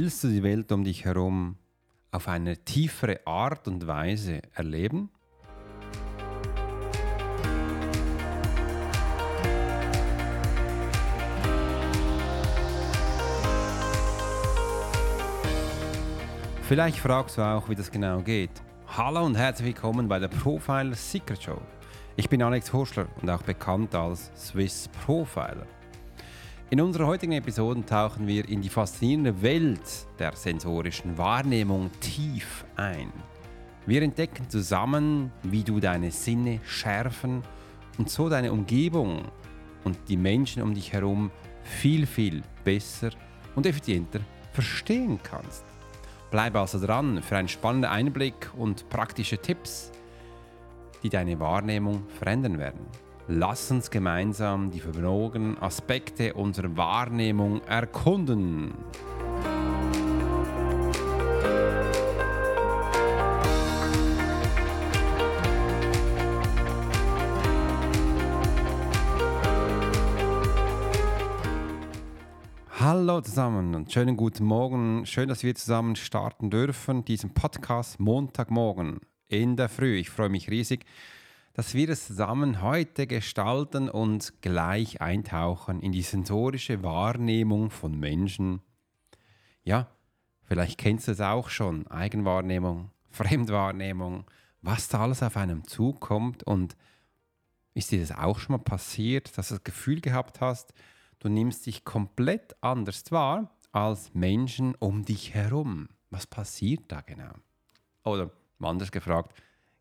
Willst du die Welt um dich herum auf eine tiefere Art und Weise erleben? Vielleicht fragst du auch, wie das genau geht. Hallo und herzlich willkommen bei der Profiler Secret Show. Ich bin Alex Horschler und auch bekannt als Swiss Profiler. In unserer heutigen Episode tauchen wir in die faszinierende Welt der sensorischen Wahrnehmung tief ein. Wir entdecken zusammen, wie du deine Sinne schärfen und so deine Umgebung und die Menschen um dich herum viel, viel besser und effizienter verstehen kannst. Bleib also dran für einen spannenden Einblick und praktische Tipps, die deine Wahrnehmung verändern werden. Lass uns gemeinsam die verborgenen Aspekte unserer Wahrnehmung erkunden. Hallo zusammen und schönen guten Morgen. Schön, dass wir zusammen starten dürfen, diesen Podcast Montagmorgen in der Früh. Ich freue mich riesig, dass wir es zusammen heute gestalten und gleich eintauchen in die sensorische Wahrnehmung von Menschen. Ja, vielleicht kennst du es auch schon, Eigenwahrnehmung, Fremdwahrnehmung, was da alles auf einem zukommt und ist dir das auch schon mal passiert, dass du das Gefühl gehabt hast, du nimmst dich komplett anders wahr als Menschen um dich herum. Was passiert da genau? Oder anders gefragt,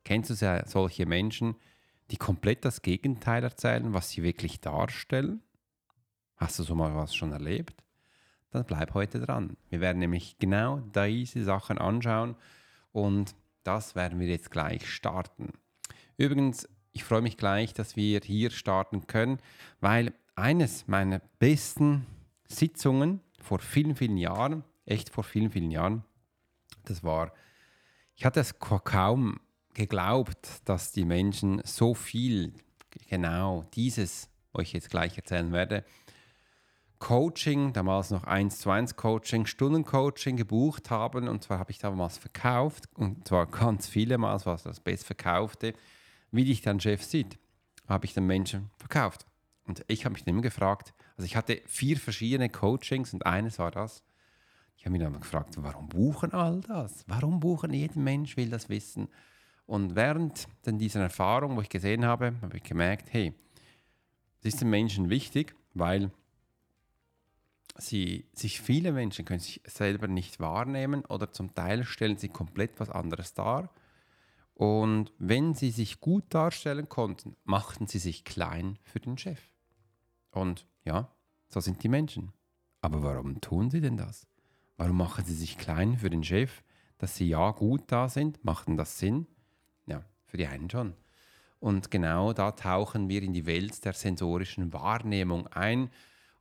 Kennst du solche Menschen, die komplett das Gegenteil erzählen, was sie wirklich darstellen? Hast du so mal was schon erlebt? Dann bleib heute dran. Wir werden nämlich genau diese Sachen anschauen und das werden wir jetzt gleich starten. Übrigens, ich freue mich gleich, dass wir hier starten können, weil eines meiner besten Sitzungen vor vielen, vielen Jahren, echt vor vielen, vielen Jahren, das war, ich hatte es kaum geglaubt, dass die Menschen so viel genau dieses, was ich jetzt gleich erzählen werde, Coaching, damals noch 1 zu 1 Coaching, Stundencoaching gebucht haben. Und zwar habe ich damals verkauft, und zwar ganz viele Mal, was das bestverkaufte. Wie dich dein Chef sieht, habe ich den Menschen verkauft. Und ich habe mich dann immer gefragt, also ich hatte vier verschiedene Coachings und eines war das. Ich habe mich dann gefragt, warum buchen all das? Warum buchen jeden Mensch will das wissen? Und während dann dieser Erfahrung, wo ich gesehen habe, habe ich gemerkt, hey, das ist den Menschen wichtig, weil sie sich viele Menschen können sich selber nicht wahrnehmen oder zum Teil stellen sie komplett was anderes dar. Und wenn sie sich gut darstellen konnten, machten sie sich klein für den Chef. Und ja, so sind die Menschen. Aber warum tun sie denn das? Warum machen sie sich klein für den Chef? Dass sie ja gut da sind, macht denn das Sinn? Für die einen schon. Und genau da tauchen wir in die Welt der sensorischen Wahrnehmung ein.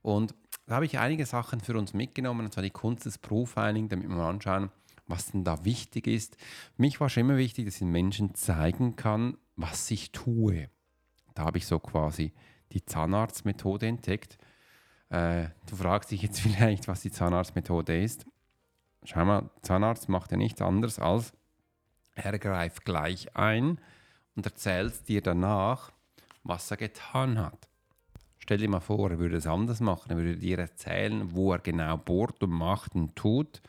Und da habe ich einige Sachen für uns mitgenommen, und zwar die Kunst des Profiling, damit wir mal anschauen, was denn da wichtig ist. Mich war schon immer wichtig, dass ich den Menschen zeigen kann, was ich tue. Da habe ich so quasi die Zahnarztmethode entdeckt. Äh, du fragst dich jetzt vielleicht, was die Zahnarztmethode ist. Schau mal, Zahnarzt macht ja nichts anderes als er greift gleich ein und erzählt dir danach, was er getan hat. Stell dir mal vor, er würde es anders machen. Er würde dir erzählen, wo er genau bohrt und macht und tut.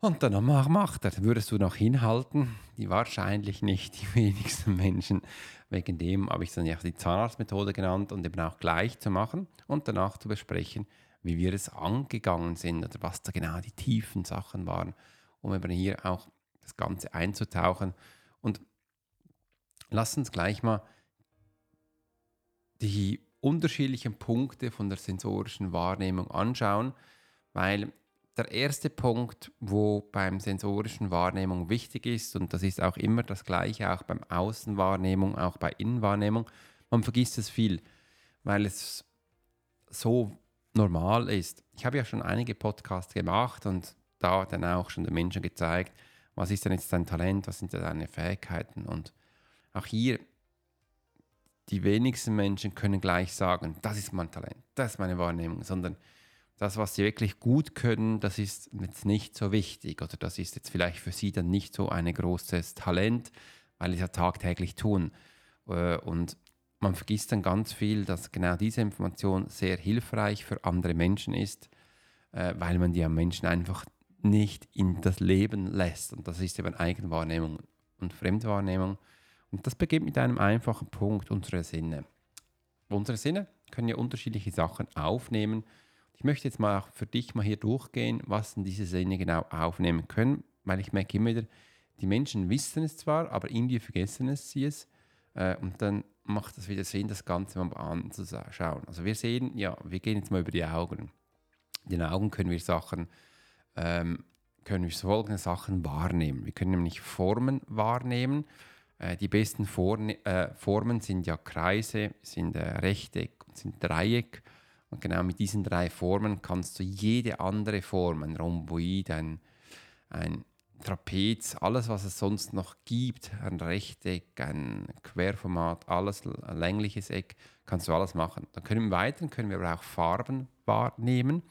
Und dann macht er. Würdest du noch hinhalten? Die wahrscheinlich nicht, die wenigsten Menschen. Wegen dem habe ich dann ja die Zahnarztmethode genannt und eben auch gleich zu machen und danach zu besprechen, wie wir es angegangen sind oder was da genau die tiefen Sachen waren, um eben hier auch das Ganze einzutauchen. Und lass uns gleich mal die unterschiedlichen Punkte von der sensorischen Wahrnehmung anschauen, weil der erste Punkt, wo beim sensorischen Wahrnehmung wichtig ist, und das ist auch immer das gleiche, auch beim Außenwahrnehmung, auch bei Innenwahrnehmung, man vergisst es viel, weil es so normal ist. Ich habe ja schon einige Podcasts gemacht und da dann auch schon den Menschen gezeigt, was ist denn jetzt dein Talent, was sind deine Fähigkeiten. Und auch hier, die wenigsten Menschen können gleich sagen, das ist mein Talent, das ist meine Wahrnehmung, sondern das, was sie wirklich gut können, das ist jetzt nicht so wichtig oder das ist jetzt vielleicht für sie dann nicht so ein großes Talent, weil sie es ja tagtäglich tun. Äh, und man vergisst dann ganz viel, dass genau diese Information sehr hilfreich für andere Menschen ist, äh, weil man die Menschen einfach nicht in das Leben lässt. Und das ist eben Eigenwahrnehmung und Fremdwahrnehmung. Und das beginnt mit einem einfachen Punkt, unsere Sinne. Unsere Sinne können ja unterschiedliche Sachen aufnehmen. Ich möchte jetzt mal für dich mal hier durchgehen, was denn diese Sinne genau aufnehmen können, weil ich merke immer wieder, die Menschen wissen es zwar, aber irgendwie vergessen es sie es. Äh, und dann macht es wieder Sinn, das Ganze mal anzuschauen. Also wir sehen, ja, wir gehen jetzt mal über die Augen. In den Augen können wir Sachen ähm, können wir folgende Sachen wahrnehmen. Wir können nämlich Formen wahrnehmen. Äh, die besten Forne, äh, Formen sind ja Kreise, sind äh, Rechteck und sind Dreieck. Und genau mit diesen drei Formen kannst du jede andere Form, ein Rhomboid, ein, ein Trapez, alles, was es sonst noch gibt, ein Rechteck, ein Querformat, alles, ein längliches Eck, kannst du alles machen. Dann können wir weiter, können wir aber auch Farben wahrnehmen.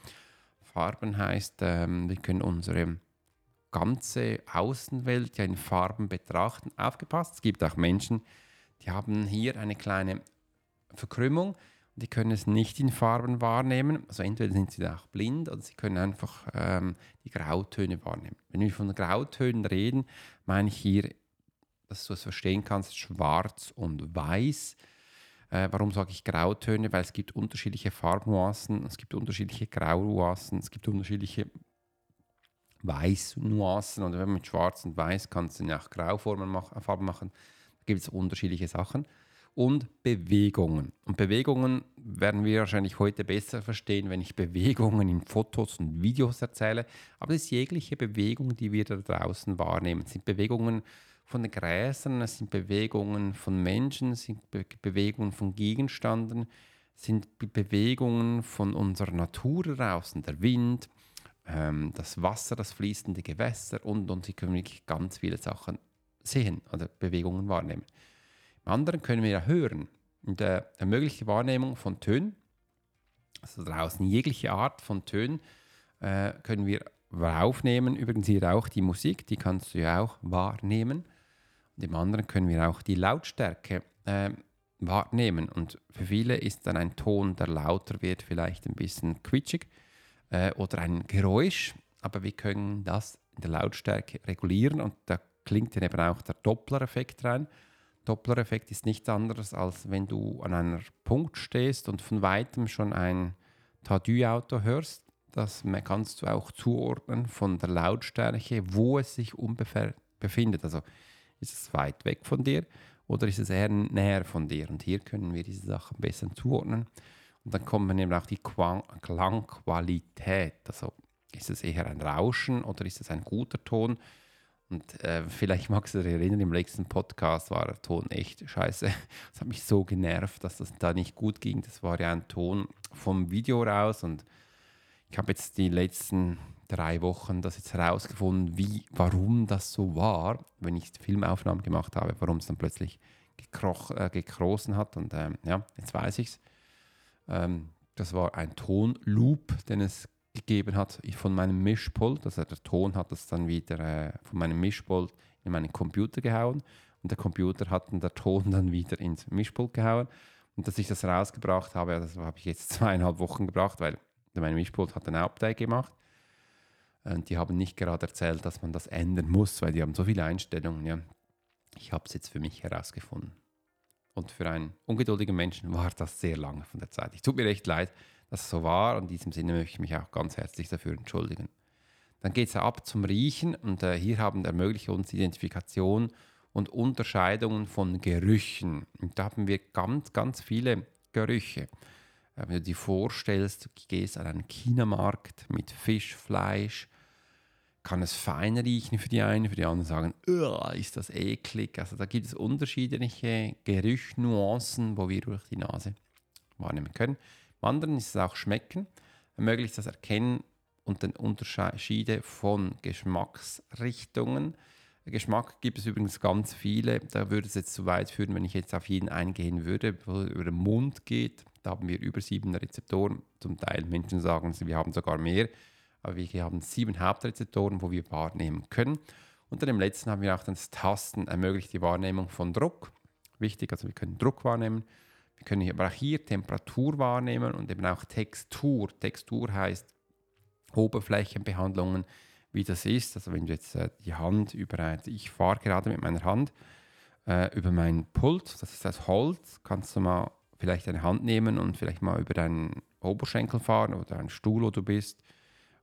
Farben heißt, ähm, wir können unsere ganze Außenwelt ja in Farben betrachten. Aufgepasst, es gibt auch Menschen, die haben hier eine kleine Verkrümmung und die können es nicht in Farben wahrnehmen. Also entweder sind sie auch blind oder sie können einfach ähm, die Grautöne wahrnehmen. Wenn wir von Grautönen reden, meine ich hier, dass du es verstehen kannst, schwarz und weiß. Äh, warum sage ich Grautöne? Weil es gibt unterschiedliche Farbnuancen, es gibt unterschiedliche Graunuancen, es gibt unterschiedliche Weißnuancen. Und wenn man mit Schwarz und Weiß kannst du ja auch Grauformen machen, Farben machen. Da gibt es unterschiedliche Sachen. Und Bewegungen. Und Bewegungen werden wir wahrscheinlich heute besser verstehen, wenn ich Bewegungen in Fotos und Videos erzähle. Aber es ist jegliche Bewegung, die wir da draußen wahrnehmen. Es sind Bewegungen von den Gräsern, es sind Bewegungen von Menschen, es sind Be Bewegungen von Gegenständen, es sind Be Bewegungen von unserer Natur draußen, der Wind, ähm, das Wasser, das fließende Gewässer und, und sie können wirklich ganz viele Sachen sehen oder Bewegungen wahrnehmen. Im anderen können wir ja hören. Und äh, eine mögliche Wahrnehmung von Tönen, also draußen jegliche Art von Tönen, äh, können wir aufnehmen. Übrigens hier auch die Musik, die kannst du ja auch wahrnehmen. Im anderen können wir auch die Lautstärke äh, wahrnehmen. Und für viele ist dann ein Ton, der lauter wird, vielleicht ein bisschen quietschig äh, oder ein Geräusch. Aber wir können das in der Lautstärke regulieren und da klingt dann eben auch der Doppler-Effekt rein. Doppler-Effekt ist nichts anderes, als wenn du an einem Punkt stehst und von weitem schon ein Tadü-Auto hörst. Das kannst du auch zuordnen von der Lautstärke, wo es sich ungefähr befindet. Also ist es weit weg von dir oder ist es eher näher von dir? Und hier können wir diese Sachen besser zuordnen. Und dann kommt man eben auch die Klangqualität. Also ist es eher ein Rauschen oder ist es ein guter Ton? Und äh, vielleicht magst du dich erinnern, im letzten Podcast war der Ton echt scheiße. Das hat mich so genervt, dass das da nicht gut ging. Das war ja ein Ton vom Video raus und ich habe jetzt die letzten drei Wochen das jetzt herausgefunden, wie, warum das so war, wenn ich Filmaufnahmen gemacht habe, warum es dann plötzlich äh, gekrossen hat. Und ähm, ja, jetzt weiß ich es. Ähm, das war ein Tonloop, den es gegeben hat von meinem Mischpult. Also der Ton hat es dann wieder äh, von meinem Mischpult in meinen Computer gehauen und der Computer hat dann der Ton dann wieder ins Mischpult gehauen. Und dass ich das rausgebracht habe, das habe ich jetzt zweieinhalb Wochen gebracht, weil mein Mischpult hat ein Update gemacht und die haben nicht gerade erzählt, dass man das ändern muss, weil die haben so viele Einstellungen. Ja. Ich habe es jetzt für mich herausgefunden. Und für einen ungeduldigen Menschen war das sehr lange von der Zeit. Ich tut mir recht leid, dass es so war. In diesem Sinne möchte ich mich auch ganz herzlich dafür entschuldigen. Dann geht es ab zum Riechen und äh, hier haben ermöglicht uns Identifikation und Unterscheidungen von Gerüchen. Und da haben wir ganz, ganz viele Gerüche. Wenn du dir vorstellst, du gehst an einen Chinamarkt mit Fisch, Fleisch, kann es fein riechen für die einen, für die anderen sagen, ist das eklig. Also da gibt es unterschiedliche Gerüchnuancen, wo wir durch die Nase wahrnehmen können. Im anderen ist es auch Schmecken, ermöglicht das Erkennen und den Unterschiede von Geschmacksrichtungen. Geschmack gibt es übrigens ganz viele. Da würde es jetzt zu weit führen, wenn ich jetzt auf jeden eingehen würde, wo es über den Mund geht. Da haben wir über sieben Rezeptoren. Zum Teil Menschen sagen, wir haben sogar mehr. Aber wir haben sieben Hauptrezeptoren, wo wir wahrnehmen können. Unter dem letzten haben wir auch das Tasten ermöglicht die Wahrnehmung von Druck. Wichtig, also wir können Druck wahrnehmen. Wir können aber auch hier Temperatur wahrnehmen und eben auch Textur. Textur heißt Oberflächenbehandlungen, wie das ist. Also wenn du jetzt äh, die Hand über, ein, ich fahre gerade mit meiner Hand äh, über mein Pult, das ist das Holz, kannst du mal vielleicht eine Hand nehmen und vielleicht mal über deinen Oberschenkel fahren oder einen Stuhl, wo du bist.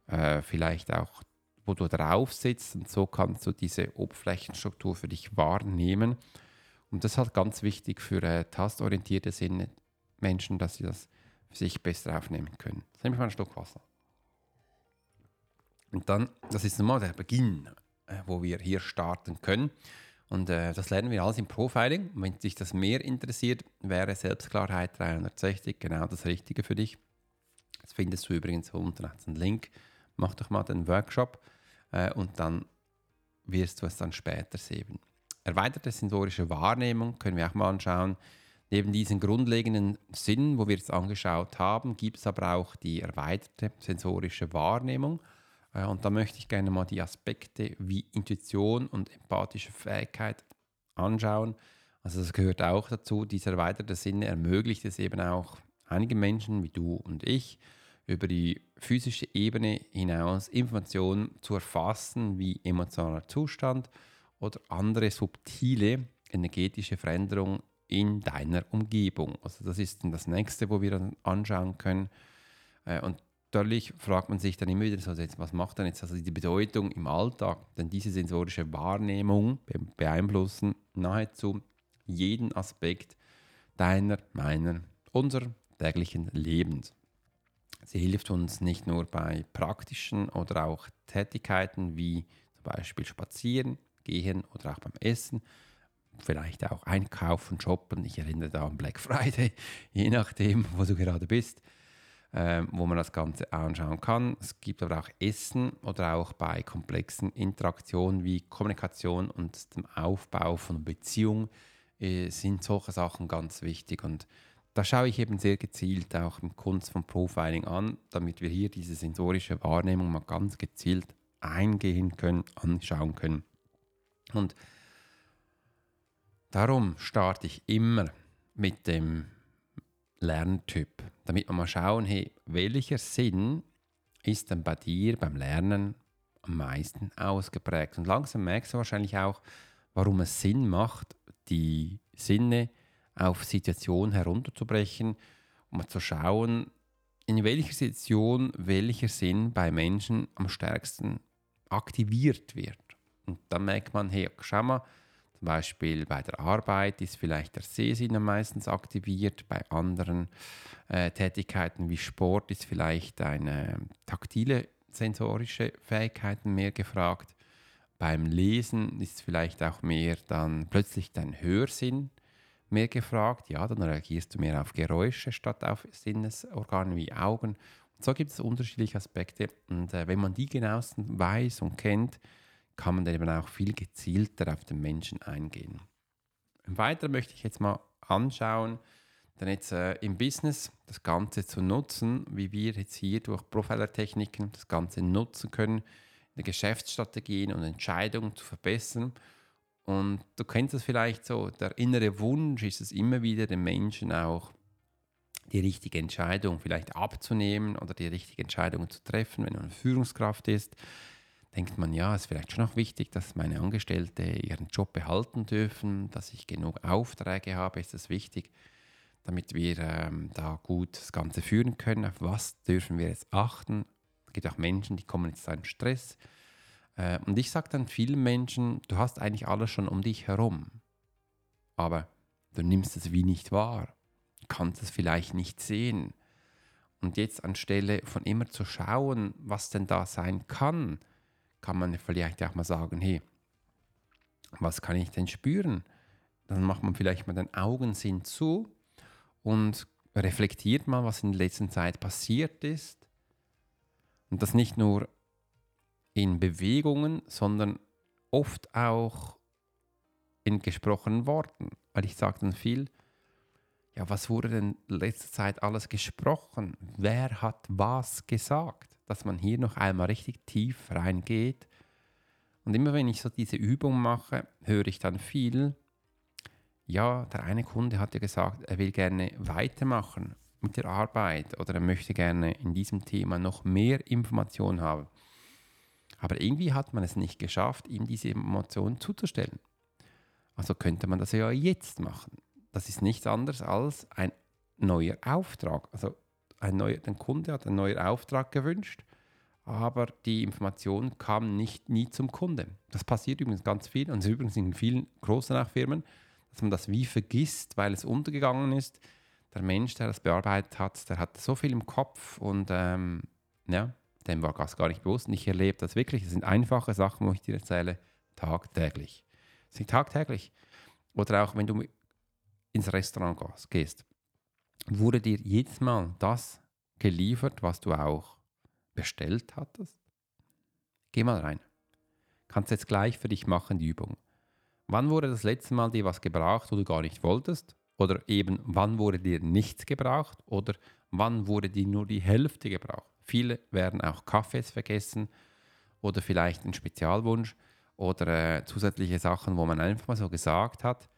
Äh, vielleicht auch, wo du drauf sitzt und so kannst du diese Oberflächenstruktur für dich wahrnehmen. Und das ist halt ganz wichtig für äh, tastorientierte Sinne Menschen, dass sie das für sich besser aufnehmen können. Jetzt nehme ich mal einen Schluck Wasser. Und dann, das ist nochmal der Beginn, äh, wo wir hier starten können. Und äh, das lernen wir alles im Profiling. wenn dich das mehr interessiert, wäre Selbstklarheit 360 genau das Richtige für dich. Das findest du übrigens unten rechts einen Link. Mach doch mal den Workshop äh, und dann wirst du es dann später sehen. Erweiterte sensorische Wahrnehmung können wir auch mal anschauen. Neben diesen grundlegenden Sinnen, wo wir es angeschaut haben, gibt es aber auch die erweiterte sensorische Wahrnehmung. Äh, und da möchte ich gerne mal die Aspekte wie Intuition und empathische Fähigkeit anschauen. Also das gehört auch dazu. Dieser erweiterte Sinne ermöglicht es eben auch einigen Menschen wie du und ich über die physische Ebene hinaus Informationen zu erfassen wie emotionaler Zustand oder andere subtile energetische Veränderungen in deiner Umgebung. Also das ist dann das nächste, wo wir dann anschauen können. Äh, und natürlich fragt man sich dann immer wieder, also jetzt, was macht dann jetzt also die Bedeutung im Alltag? Denn diese sensorische Wahrnehmung beeinflussen nahezu jeden Aspekt deiner, meiner, unserer täglichen Lebens. Sie hilft uns nicht nur bei praktischen oder auch Tätigkeiten wie zum Beispiel Spazieren, Gehen oder auch beim Essen, vielleicht auch Einkaufen, Shoppen. Ich erinnere da an Black Friday, je nachdem, wo du gerade bist ähm, wo man das Ganze anschauen kann. Es gibt aber auch Essen oder auch bei komplexen Interaktionen wie Kommunikation und dem Aufbau von Beziehungen äh, sind solche Sachen ganz wichtig. Und da schaue ich eben sehr gezielt auch im Kunst von Profiling an, damit wir hier diese sensorische Wahrnehmung mal ganz gezielt eingehen können, anschauen können. Und darum starte ich immer mit dem Lerntyp, damit wir mal schauen, hey, welcher Sinn ist denn bei dir beim Lernen am meisten ausgeprägt? Und langsam merkst du wahrscheinlich auch, warum es Sinn macht, die Sinne auf Situation herunterzubrechen, um zu schauen, in welcher Situation welcher Sinn bei Menschen am stärksten aktiviert wird. Und dann merkt man, hey, schau mal, zum Beispiel bei der Arbeit ist vielleicht der Sehsinn meistens aktiviert, bei anderen äh, Tätigkeiten wie Sport ist vielleicht eine taktile sensorische Fähigkeiten mehr gefragt. Beim Lesen ist vielleicht auch mehr dann plötzlich dein Hörsinn mehr gefragt. Ja, dann reagierst du mehr auf Geräusche statt auf Sinnesorgane wie Augen. Und so gibt es unterschiedliche Aspekte. Und äh, wenn man die genauestens weiß und kennt, kann man dann eben auch viel gezielter auf den Menschen eingehen. Weiter möchte ich jetzt mal anschauen, dann jetzt äh, im Business das Ganze zu nutzen, wie wir jetzt hier durch Profiler-Techniken das Ganze nutzen können, in der Geschäftsstrategien und Entscheidungen zu verbessern. Und du kennst es vielleicht so, der innere Wunsch ist es immer wieder, den Menschen auch die richtige Entscheidung vielleicht abzunehmen oder die richtige Entscheidung zu treffen, wenn man Führungskraft ist denkt man, ja, es ist vielleicht schon noch wichtig, dass meine Angestellte ihren Job behalten dürfen, dass ich genug Aufträge habe, ist es wichtig, damit wir ähm, da gut das Ganze führen können. Auf was dürfen wir jetzt achten? Es gibt auch Menschen, die kommen jetzt zu einem Stress. Äh, und ich sage dann vielen Menschen, du hast eigentlich alles schon um dich herum, aber du nimmst es wie nicht wahr, kannst es vielleicht nicht sehen. Und jetzt anstelle von immer zu schauen, was denn da sein kann, kann man vielleicht auch mal sagen, hey, was kann ich denn spüren? Dann macht man vielleicht mal den Augensinn zu und reflektiert mal, was in der letzten Zeit passiert ist. Und das nicht nur in Bewegungen, sondern oft auch in gesprochenen Worten, weil ich sage dann viel, ja, was wurde denn letzte Zeit alles gesprochen? Wer hat was gesagt? Dass man hier noch einmal richtig tief reingeht. Und immer wenn ich so diese Übung mache, höre ich dann viel, ja, der eine Kunde hat ja gesagt, er will gerne weitermachen mit der Arbeit oder er möchte gerne in diesem Thema noch mehr Informationen haben. Aber irgendwie hat man es nicht geschafft, ihm diese Informationen zuzustellen. Also könnte man das ja jetzt machen. Das ist nichts anderes als ein neuer Auftrag. Also ein neuer, der Kunde hat einen neuen Auftrag gewünscht, aber die Information kam nicht nie zum Kunde. Das passiert übrigens ganz viel und übrigens in vielen großen Firmen, dass man das wie vergisst, weil es untergegangen ist. Der Mensch, der das bearbeitet hat, der hat so viel im Kopf und ähm, ja, dem war das gar nicht bewusst. Und ich erlebe das wirklich. Das sind einfache Sachen, wo ich dir erzähle, tagtäglich. Das sind tagtäglich. Oder auch wenn du ins Restaurant gehst, wurde dir jedes Mal das geliefert, was du auch bestellt hattest? Geh mal rein. Kannst jetzt gleich für dich machen, die Übung. Wann wurde das letzte Mal dir was gebraucht, wo du gar nicht wolltest? Oder eben, wann wurde dir nichts gebraucht? Oder wann wurde dir nur die Hälfte gebraucht? Viele werden auch Kaffees vergessen oder vielleicht einen Spezialwunsch oder äh, zusätzliche Sachen, wo man einfach mal so gesagt hat,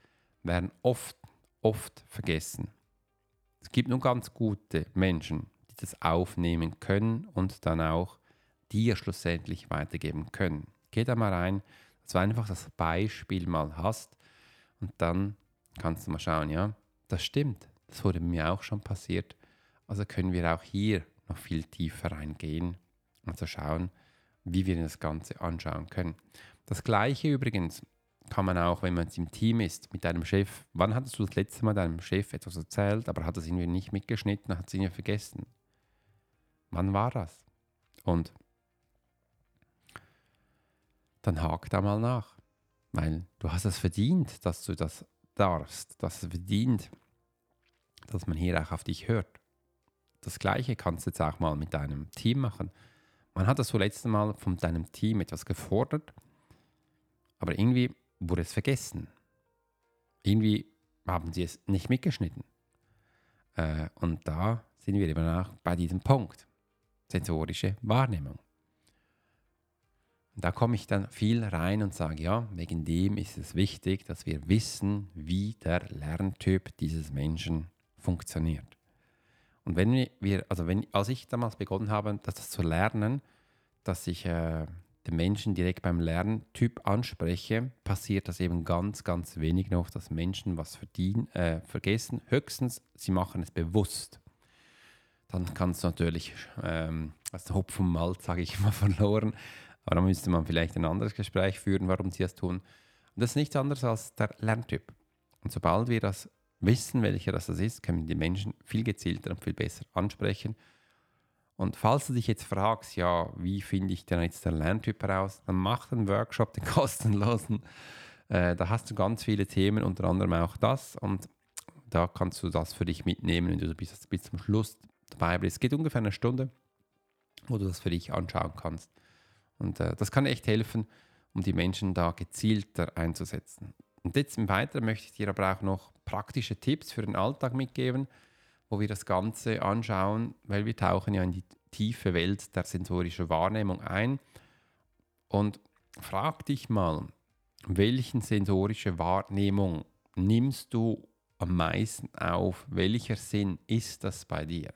werden oft, oft vergessen. Es gibt nur ganz gute Menschen, die das aufnehmen können und dann auch dir schlussendlich weitergeben können. Geh da mal rein, dass du einfach das Beispiel mal hast und dann kannst du mal schauen, ja, das stimmt, das wurde mir auch schon passiert. Also können wir auch hier noch viel tiefer reingehen und zu schauen, wie wir das Ganze anschauen können. Das gleiche übrigens kann man auch, wenn man im Team ist, mit deinem Chef. Wann hattest du das letzte Mal deinem Chef etwas erzählt, aber hat es irgendwie nicht mitgeschnitten, hat es irgendwie vergessen? Wann war das? Und dann hak da mal nach, weil du hast es verdient, dass du das darfst, dass es verdient, dass man hier auch auf dich hört das Gleiche kannst du jetzt auch mal mit deinem Team machen. Man hat das so letzte Mal von deinem Team etwas gefordert, aber irgendwie wurde es vergessen. Irgendwie haben sie es nicht mitgeschnitten. Äh, und da sind wir eben auch bei diesem Punkt. Sensorische Wahrnehmung. Da komme ich dann viel rein und sage, ja, wegen dem ist es wichtig, dass wir wissen, wie der Lerntyp dieses Menschen funktioniert. Und wenn wir, also wenn, als ich damals begonnen habe, das zu lernen, dass ich äh, den Menschen direkt beim Lerntyp anspreche, passiert das eben ganz, ganz wenig noch, dass Menschen was verdienen, äh, vergessen. Höchstens, sie machen es bewusst. Dann kannst du natürlich ähm, als Hopf und Malz, sage ich immer, verloren. Aber dann müsste man vielleicht ein anderes Gespräch führen, warum sie das tun. Und das ist nichts anderes als der Lerntyp. Und sobald wir das wissen, welcher das ist, können die Menschen viel gezielter und viel besser ansprechen. Und falls du dich jetzt fragst, ja, wie finde ich denn jetzt den Lerntyp heraus, dann mach den Workshop, den kostenlosen. Äh, da hast du ganz viele Themen, unter anderem auch das. Und da kannst du das für dich mitnehmen, wenn du bis, bis zum Schluss dabei bist. Es geht ungefähr eine Stunde, wo du das für dich anschauen kannst. Und äh, das kann echt helfen, um die Menschen da gezielter einzusetzen. Und jetzt im Weiteren möchte ich dir aber auch noch praktische Tipps für den Alltag mitgeben, wo wir das Ganze anschauen, weil wir tauchen ja in die tiefe Welt der sensorischen Wahrnehmung ein. Und frag dich mal, welchen sensorische Wahrnehmung nimmst du am meisten auf? Welcher Sinn ist das bei dir?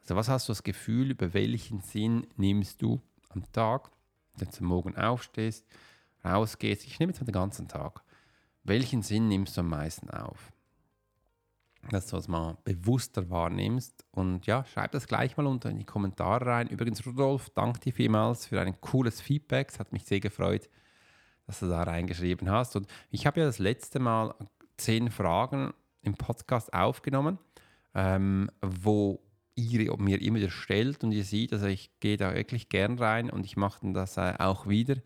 Also was hast du das Gefühl, über welchen Sinn nimmst du am Tag, wenn du morgen aufstehst, rausgehst? Ich nehme jetzt mal den ganzen Tag. Welchen Sinn nimmst du am meisten auf? Dass du es mal bewusster wahrnimmst. Und ja, schreib das gleich mal unter in die Kommentare rein. Übrigens, Rudolf, danke dir vielmals für ein cooles Feedback. Es hat mich sehr gefreut, dass du da reingeschrieben hast. Und ich habe ja das letzte Mal zehn Fragen im Podcast aufgenommen, ähm, wo ihr mir immer wieder stellt und ihr seht, also ich gehe da wirklich gern rein und ich mache das äh, auch wieder,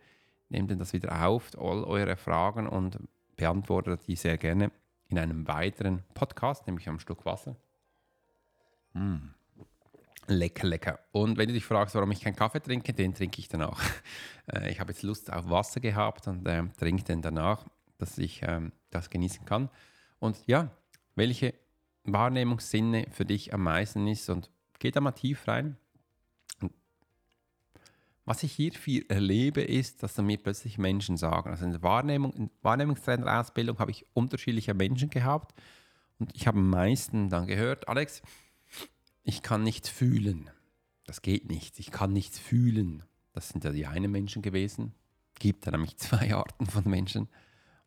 nehme dann das wieder auf, all eure Fragen und beantworte die sehr gerne in einem weiteren Podcast, nämlich am Stück Wasser. Mm. Lecker, lecker. Und wenn du dich fragst, warum ich keinen Kaffee trinke, den trinke ich danach. Äh, ich habe jetzt Lust auf Wasser gehabt und äh, trinke den danach, dass ich ähm, das genießen kann. Und ja, welche Wahrnehmungssinne für dich am meisten ist und geh da mal tief rein. Was ich hier viel erlebe, ist, dass mir plötzlich Menschen sagen, also in der Wahrnehmung, in Wahrnehmungstrainerausbildung habe ich unterschiedliche Menschen gehabt und ich habe am meisten dann gehört, Alex, ich kann nichts fühlen. Das geht nicht. Ich kann nichts fühlen. Das sind ja die einen Menschen gewesen. Es gibt ja nämlich zwei Arten von Menschen.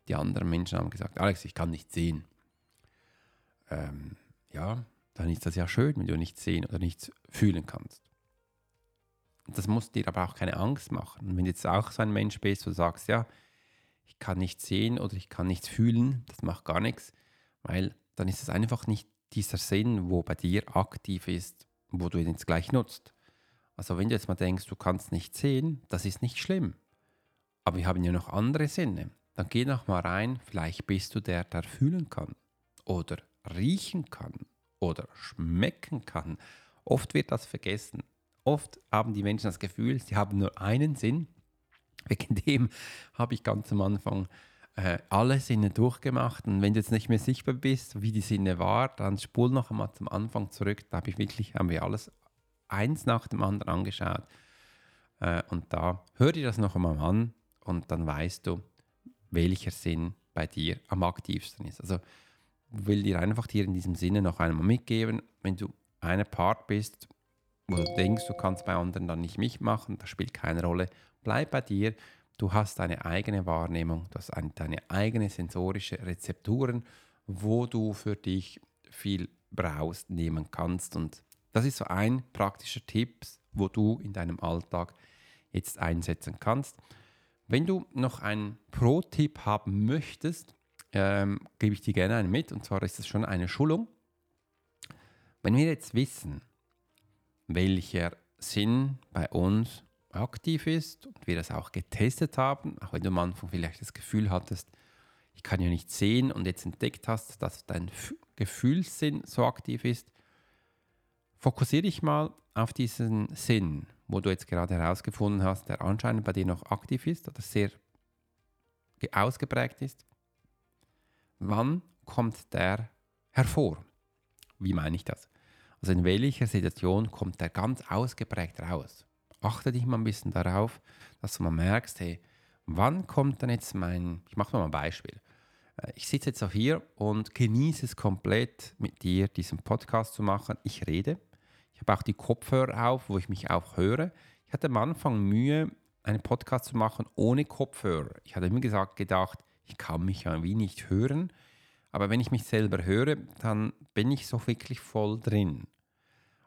Die anderen Menschen haben gesagt, Alex, ich kann nicht sehen. Ähm, ja, dann ist das ja schön, wenn du nichts sehen oder nichts fühlen kannst. Das muss dir aber auch keine Angst machen. Und wenn du jetzt auch so ein Mensch bist, wo du sagst, ja, ich kann nichts sehen oder ich kann nichts fühlen, das macht gar nichts, weil dann ist es einfach nicht dieser Sinn, wo bei dir aktiv ist, wo du ihn jetzt gleich nutzt. Also wenn du jetzt mal denkst, du kannst nicht sehen, das ist nicht schlimm. Aber wir haben ja noch andere Sinne. Dann geh noch mal rein, vielleicht bist du der, der fühlen kann oder riechen kann oder schmecken kann. Oft wird das vergessen. Oft haben die Menschen das Gefühl, sie haben nur einen Sinn. Wegen dem habe ich ganz am Anfang äh, alle Sinne durchgemacht. Und wenn du jetzt nicht mehr sichtbar bist, wie die Sinne war, dann spul noch einmal zum Anfang zurück. Da habe ich wirklich, haben wir alles eins nach dem anderen angeschaut. Äh, und da hör dir das noch einmal an und dann weißt du, welcher Sinn bei dir am aktivsten ist. Also will dir einfach hier in diesem Sinne noch einmal mitgeben, wenn du eine Part bist, wo du denkst, du kannst bei anderen dann nicht mitmachen, das spielt keine Rolle, bleib bei dir Du hast deine eigene Wahrnehmung, du hast deine eigene sensorische Rezepturen, wo du für dich viel brauchst, nehmen kannst. Und das ist so ein praktischer Tipp, wo du in deinem Alltag jetzt einsetzen kannst. Wenn du noch einen Pro-Tipp haben möchtest, ähm, gebe ich dir gerne einen mit. Und zwar ist das schon eine Schulung. Wenn wir jetzt wissen, welcher Sinn bei uns aktiv ist und wir das auch getestet haben, auch wenn du am Anfang vielleicht das Gefühl hattest, ich kann ja nicht sehen und jetzt entdeckt hast, dass dein Gefühlssinn so aktiv ist, fokussiere dich mal auf diesen Sinn, wo du jetzt gerade herausgefunden hast, der anscheinend bei dir noch aktiv ist oder sehr ausgeprägt ist. Wann kommt der hervor? Wie meine ich das? Also in welcher Situation kommt der ganz ausgeprägt raus? achte dich mal ein bisschen darauf, dass du mal merkst, hey, wann kommt denn jetzt mein, ich mache mal ein Beispiel. Äh, ich sitze jetzt auch hier und genieße es komplett mit dir, diesen Podcast zu machen. Ich rede. Ich habe auch die Kopfhörer auf, wo ich mich auch höre. Ich hatte am Anfang Mühe, einen Podcast zu machen ohne Kopfhörer. Ich hatte immer gesagt, gedacht, ich kann mich ja wie nicht hören. Aber wenn ich mich selber höre, dann bin ich so wirklich voll drin.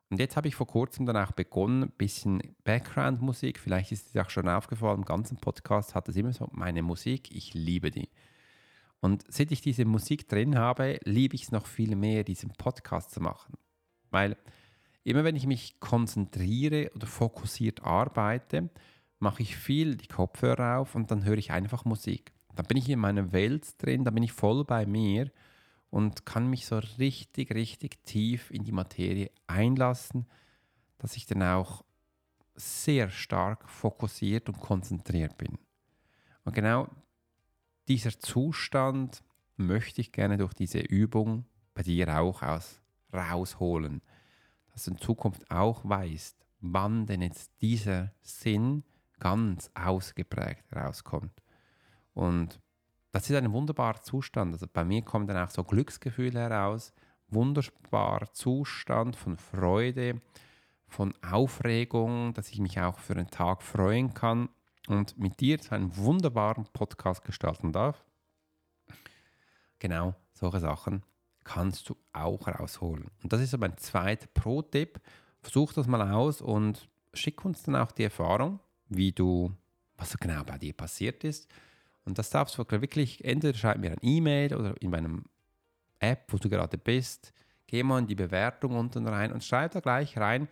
Und jetzt habe ich vor kurzem dann auch begonnen, ein bisschen Background-Musik, vielleicht ist es auch schon aufgefallen, im ganzen Podcast hat es immer so meine Musik, ich liebe die. Und seit ich diese Musik drin habe, liebe ich es noch viel mehr, diesen Podcast zu machen. Weil immer wenn ich mich konzentriere oder fokussiert arbeite, mache ich viel die Kopfhörer auf und dann höre ich einfach Musik. Dann bin ich in meiner Welt drin, dann bin ich voll bei mir und kann mich so richtig, richtig tief in die Materie einlassen, dass ich dann auch sehr stark fokussiert und konzentriert bin. Und genau dieser Zustand möchte ich gerne durch diese Übung bei dir auch aus, rausholen, dass du in Zukunft auch weißt, wann denn jetzt dieser Sinn ganz ausgeprägt rauskommt. Und das ist ein wunderbarer Zustand. Also bei mir kommen dann auch so Glücksgefühle heraus. Wunderbarer Zustand von Freude, von Aufregung, dass ich mich auch für den Tag freuen kann und mit dir einen wunderbaren Podcast gestalten darf. Genau, solche Sachen kannst du auch rausholen. Und das ist so mein zweiter Pro-Tipp. Versuch das mal aus und schick uns dann auch die Erfahrung, wie du, was so genau bei dir passiert ist und das darfst du wirklich, entweder schreib mir ein E-Mail oder in meinem App, wo du gerade bist, geh mal in die Bewertung unten rein und schreib da gleich rein,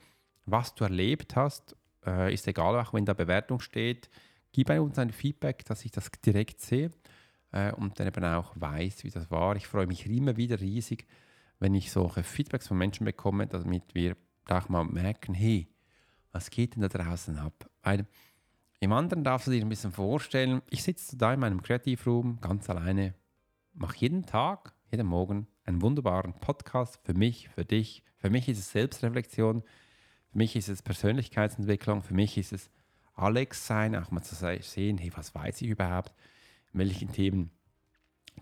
was du erlebt hast. Äh, ist egal, auch wenn da Bewertung steht. Gib uns ein Feedback, dass ich das direkt sehe äh, und dann eben auch weiß, wie das war. Ich freue mich immer wieder riesig, wenn ich solche Feedbacks von Menschen bekomme, damit wir auch mal merken, hey, was geht denn da draußen ab? Weil im anderen darfst du dir ein bisschen vorstellen, ich sitze da in meinem Kreativraum ganz alleine, mache jeden Tag, jeden Morgen einen wunderbaren Podcast für mich, für dich. Für mich ist es Selbstreflexion, für mich ist es Persönlichkeitsentwicklung, für mich ist es Alex sein, auch mal zu sehen, hey, was weiß ich überhaupt, in welchen Themen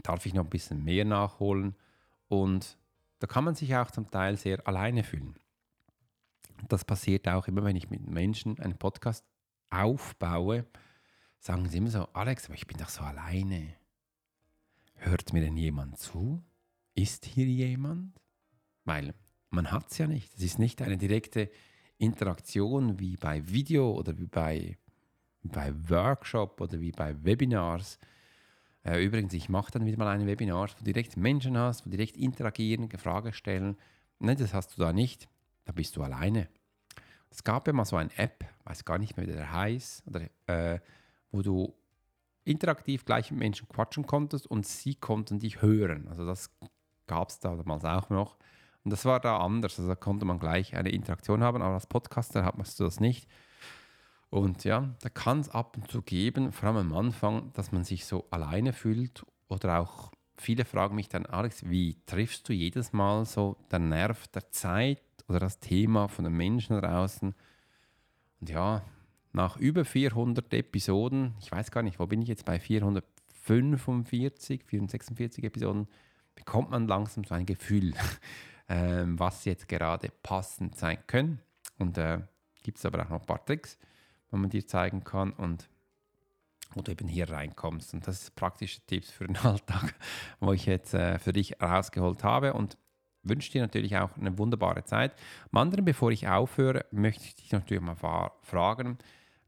darf ich noch ein bisschen mehr nachholen? Und da kann man sich auch zum Teil sehr alleine fühlen. Das passiert auch immer, wenn ich mit Menschen einen Podcast aufbaue, sagen sie immer so, Alex, aber ich bin doch so alleine. Hört mir denn jemand zu? Ist hier jemand? Weil man hat es ja nicht. Es ist nicht eine direkte Interaktion wie bei Video oder wie bei, bei Workshop oder wie bei Webinars. Äh, übrigens, ich mache dann wieder mal ein Webinar, wo du direkt Menschen hast, wo direkt interagieren, Fragen stellen. Nein, das hast du da nicht. Da bist du alleine. Es gab ja mal so eine App, weiß gar nicht mehr, wie der heißt, oder, äh, wo du interaktiv gleich mit Menschen quatschen konntest und sie konnten dich hören. Also das gab es da damals auch noch. Und das war da anders. Also da konnte man gleich eine Interaktion haben, aber als Podcaster hat man das nicht. Und ja, da kann es ab und zu geben, vor allem am Anfang, dass man sich so alleine fühlt oder auch viele fragen mich dann, Alex, wie triffst du jedes Mal so den Nerv der Zeit oder das Thema von den Menschen draußen? Und ja, nach über 400 Episoden, ich weiß gar nicht, wo bin ich jetzt bei 445, 446 Episoden, bekommt man langsam so ein Gefühl, äh, was jetzt gerade passend sein können. Und äh, gibt es aber auch noch ein paar Tricks, wo man dir zeigen kann und wo du eben hier reinkommst. Und das sind praktische Tipps für den Alltag, wo ich jetzt äh, für dich rausgeholt habe und wünsche dir natürlich auch eine wunderbare Zeit. Am anderen, bevor ich aufhöre, möchte ich dich natürlich mal fragen,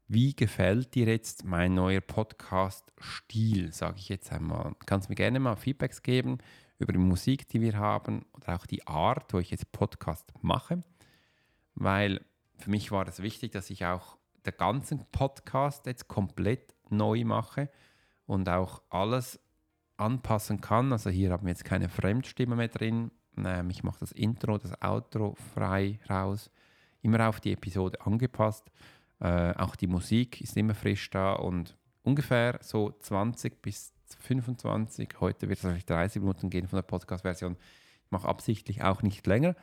wie gefällt dir jetzt mein neuer Podcast-Stil, sage ich jetzt einmal. Kannst mir gerne mal Feedbacks geben über die Musik, die wir haben oder auch die Art, wo ich jetzt Podcast mache, weil für mich war es wichtig, dass ich auch den ganzen Podcast jetzt komplett neu mache und auch alles anpassen kann. Also hier haben wir jetzt keine Fremdstimme mehr drin. Ähm, ich mache das Intro, das Outro frei raus, immer auf die Episode angepasst. Äh, auch die Musik ist immer frisch da und ungefähr so 20 bis 25, heute wird es vielleicht 30 Minuten gehen von der Podcast-Version. Ich mache absichtlich auch nicht länger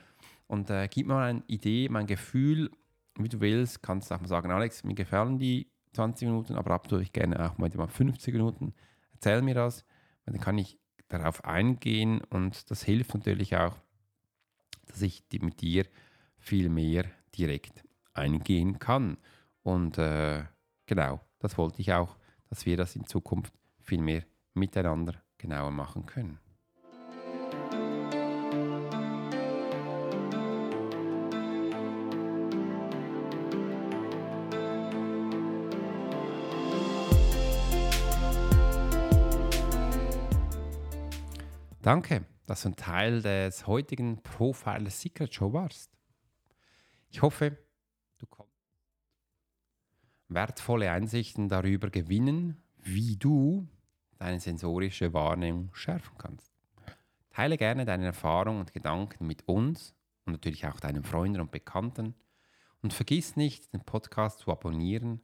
und äh, gib mir mal eine Idee, mein Gefühl, wie du willst. Kannst du auch mal sagen, Alex, mir gefallen die 20 Minuten, aber ab tue ich gerne auch mal 50 Minuten. Erzähl mir das, dann kann ich darauf eingehen und das hilft natürlich auch, dass ich mit dir viel mehr direkt eingehen kann. Und äh, genau, das wollte ich auch, dass wir das in Zukunft viel mehr miteinander genauer machen können. Danke, dass du ein Teil des heutigen Profile Secret Show warst. Ich hoffe, du kannst wertvolle Einsichten darüber gewinnen, wie du deine sensorische Wahrnehmung schärfen kannst. Teile gerne deine Erfahrungen und Gedanken mit uns und natürlich auch deinen Freunden und Bekannten. Und vergiss nicht, den Podcast zu abonnieren,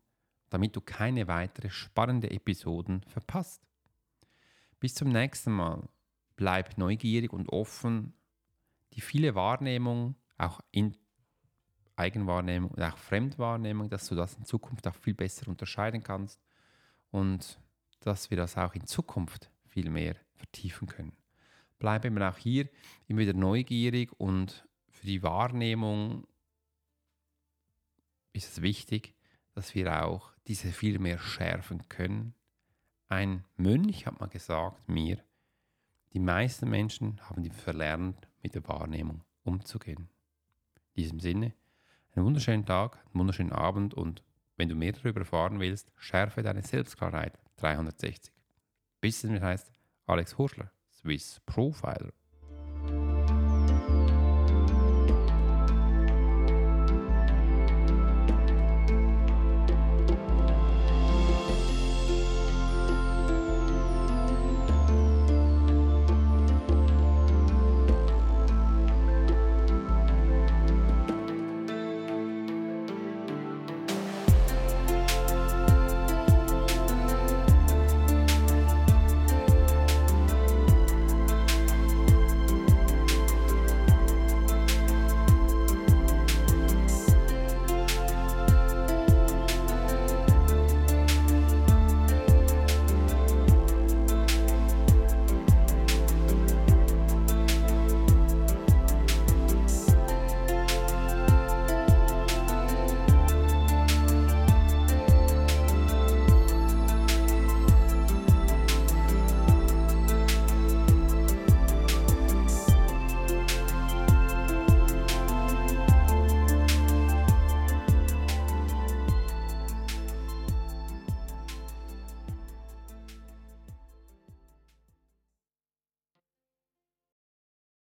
damit du keine weitere spannende Episoden verpasst. Bis zum nächsten Mal. Bleib neugierig und offen. Die viele Wahrnehmung, auch in Eigenwahrnehmung und auch Fremdwahrnehmung, dass du das in Zukunft auch viel besser unterscheiden kannst und dass wir das auch in Zukunft viel mehr vertiefen können. Bleibe immer auch hier immer wieder neugierig und für die Wahrnehmung ist es wichtig, dass wir auch diese viel mehr schärfen können. Ein Mönch hat mal gesagt mir, die meisten Menschen haben verlernt, mit der Wahrnehmung umzugehen. In diesem Sinne, einen wunderschönen Tag, einen wunderschönen Abend und wenn du mehr darüber erfahren willst, schärfe deine Selbstklarheit 360. Bis es heißt Alex Hurschler, Swiss Profiler.